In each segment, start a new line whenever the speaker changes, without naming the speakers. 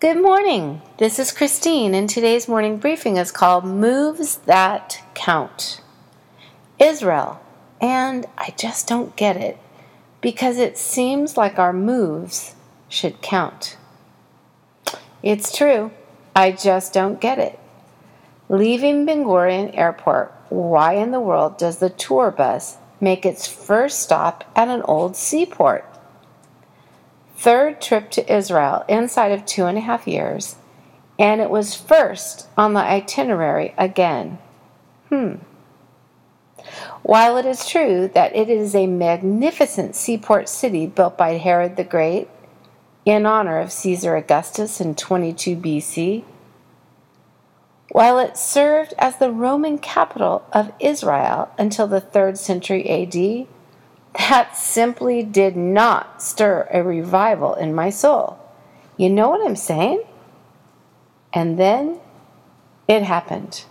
Good morning. This is Christine, and today's morning briefing is called Moves That Count. Israel, and I just don't get it because it seems like our moves should count. It's true, I just don't get it. Leaving Ben Gurion Airport, why in the world does the tour bus make its first stop at an old seaport? Third trip to Israel inside of two and a half years, and it was first on the itinerary again. Hmm. While it is true that it is a magnificent seaport city built by Herod the Great in honor of Caesar Augustus in 22 BC, while it served as the Roman capital of Israel until the 3rd century AD, that simply did not stir a revival in my soul. You know what I'm saying? And then it happened.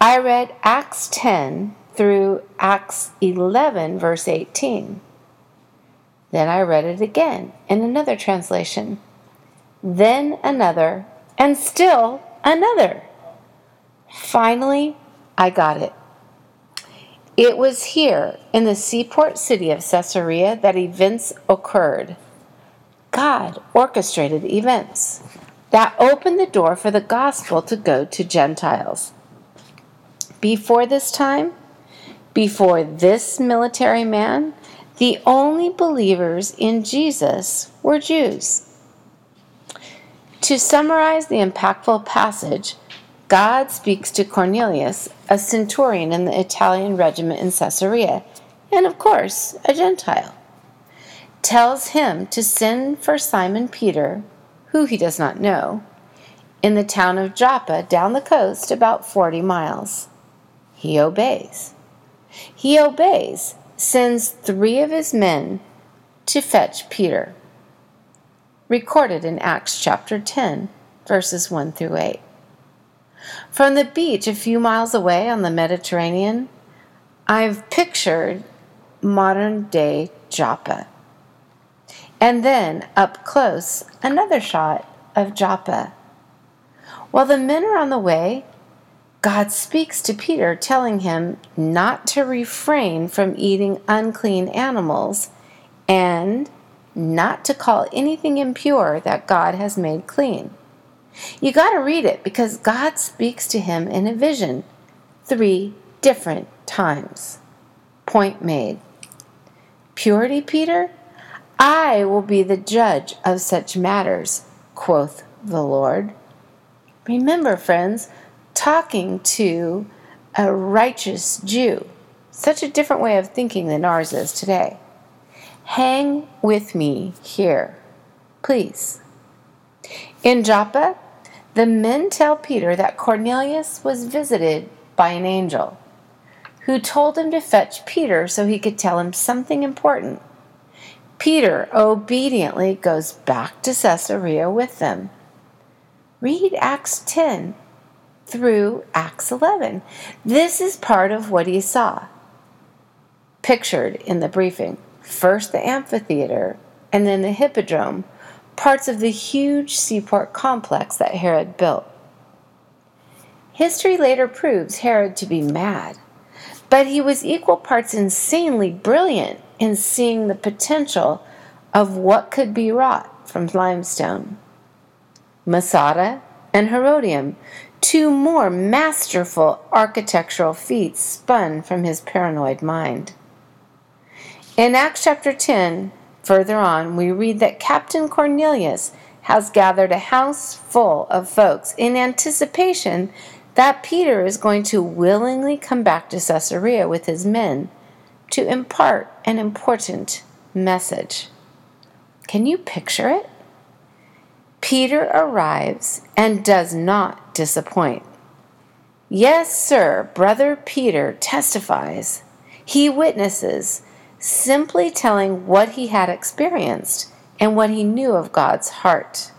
I read Acts 10 through Acts 11, verse 18. Then I read it again in another translation. Then another, and still another. Finally, I got it. It was here in the seaport city of Caesarea that events occurred. God orchestrated events that opened the door for the gospel to go to Gentiles. Before this time, before this military man, the only believers in Jesus were Jews. To summarize the impactful passage, God speaks to Cornelius, a centurion in the Italian regiment in Caesarea, and of course, a Gentile. Tells him to send for Simon Peter, who he does not know, in the town of Joppa down the coast about 40 miles. He obeys. He obeys, sends three of his men to fetch Peter. Recorded in Acts chapter 10, verses 1 through 8. From the beach a few miles away on the Mediterranean, I've pictured modern day Joppa. And then up close, another shot of Joppa. While the men are on the way, God speaks to Peter, telling him not to refrain from eating unclean animals and not to call anything impure that God has made clean. You got to read it because God speaks to him in a vision three different times. Point made. Purity, Peter? I will be the judge of such matters, quoth the Lord. Remember, friends, talking to a righteous Jew. Such a different way of thinking than ours is today. Hang with me here, please. In Joppa, the men tell Peter that Cornelius was visited by an angel who told him to fetch Peter so he could tell him something important. Peter obediently goes back to Caesarea with them. Read Acts 10 through Acts 11. This is part of what he saw. Pictured in the briefing first the amphitheater and then the hippodrome parts of the huge seaport complex that Herod built. History later proves Herod to be mad, but he was equal parts insanely brilliant in seeing the potential of what could be wrought from limestone. Masada and Herodium, two more masterful architectural feats spun from his paranoid mind. In Acts chapter 10, Further on, we read that Captain Cornelius has gathered a house full of folks in anticipation that Peter is going to willingly come back to Caesarea with his men to impart an important message. Can you picture it? Peter arrives and does not disappoint. Yes, sir, Brother Peter testifies. He witnesses simply telling what he had experienced and what he knew of God's heart.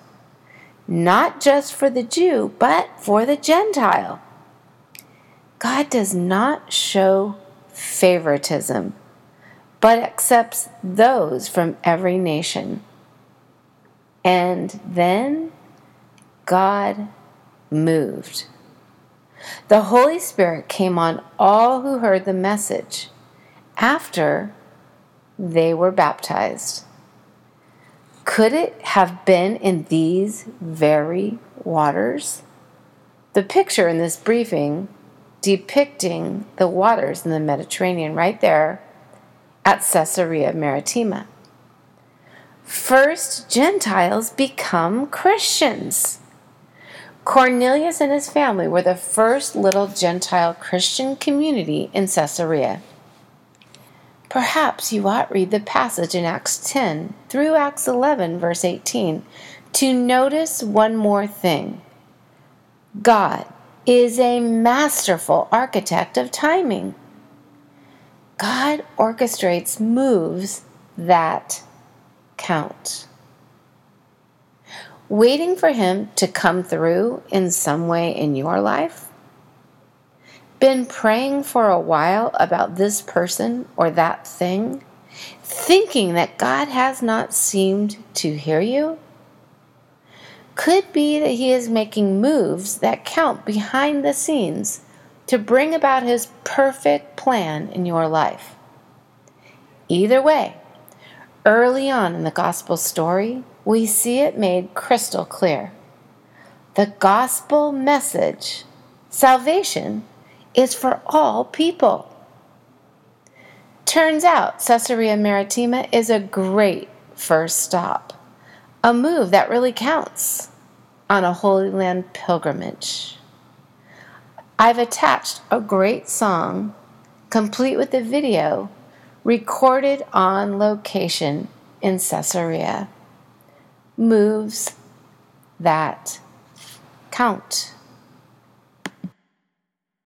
Not just for the Jew, but for the Gentile. God does not show favoritism, but accepts those from every nation. And then God moved. The Holy Spirit came on all who heard the message after they were baptized. Could it have been in these very waters? The picture in this briefing depicting the waters in the Mediterranean right there at Caesarea Maritima. First, Gentiles become Christians. Cornelius and his family were the first little Gentile Christian community in Caesarea. Perhaps you ought read the passage in Acts 10 through Acts 11, verse 18, to notice one more thing. God is a masterful architect of timing. God orchestrates moves that count. Waiting for Him to come through in some way in your life? Been praying for a while about this person or that thing, thinking that God has not seemed to hear you? Could be that He is making moves that count behind the scenes to bring about His perfect plan in your life. Either way, early on in the gospel story, we see it made crystal clear. The gospel message, salvation, is for all people. Turns out Caesarea Maritima is a great first stop, a move that really counts on a Holy Land pilgrimage. I've attached a great song, complete with a video, recorded on location in Caesarea. Moves that count.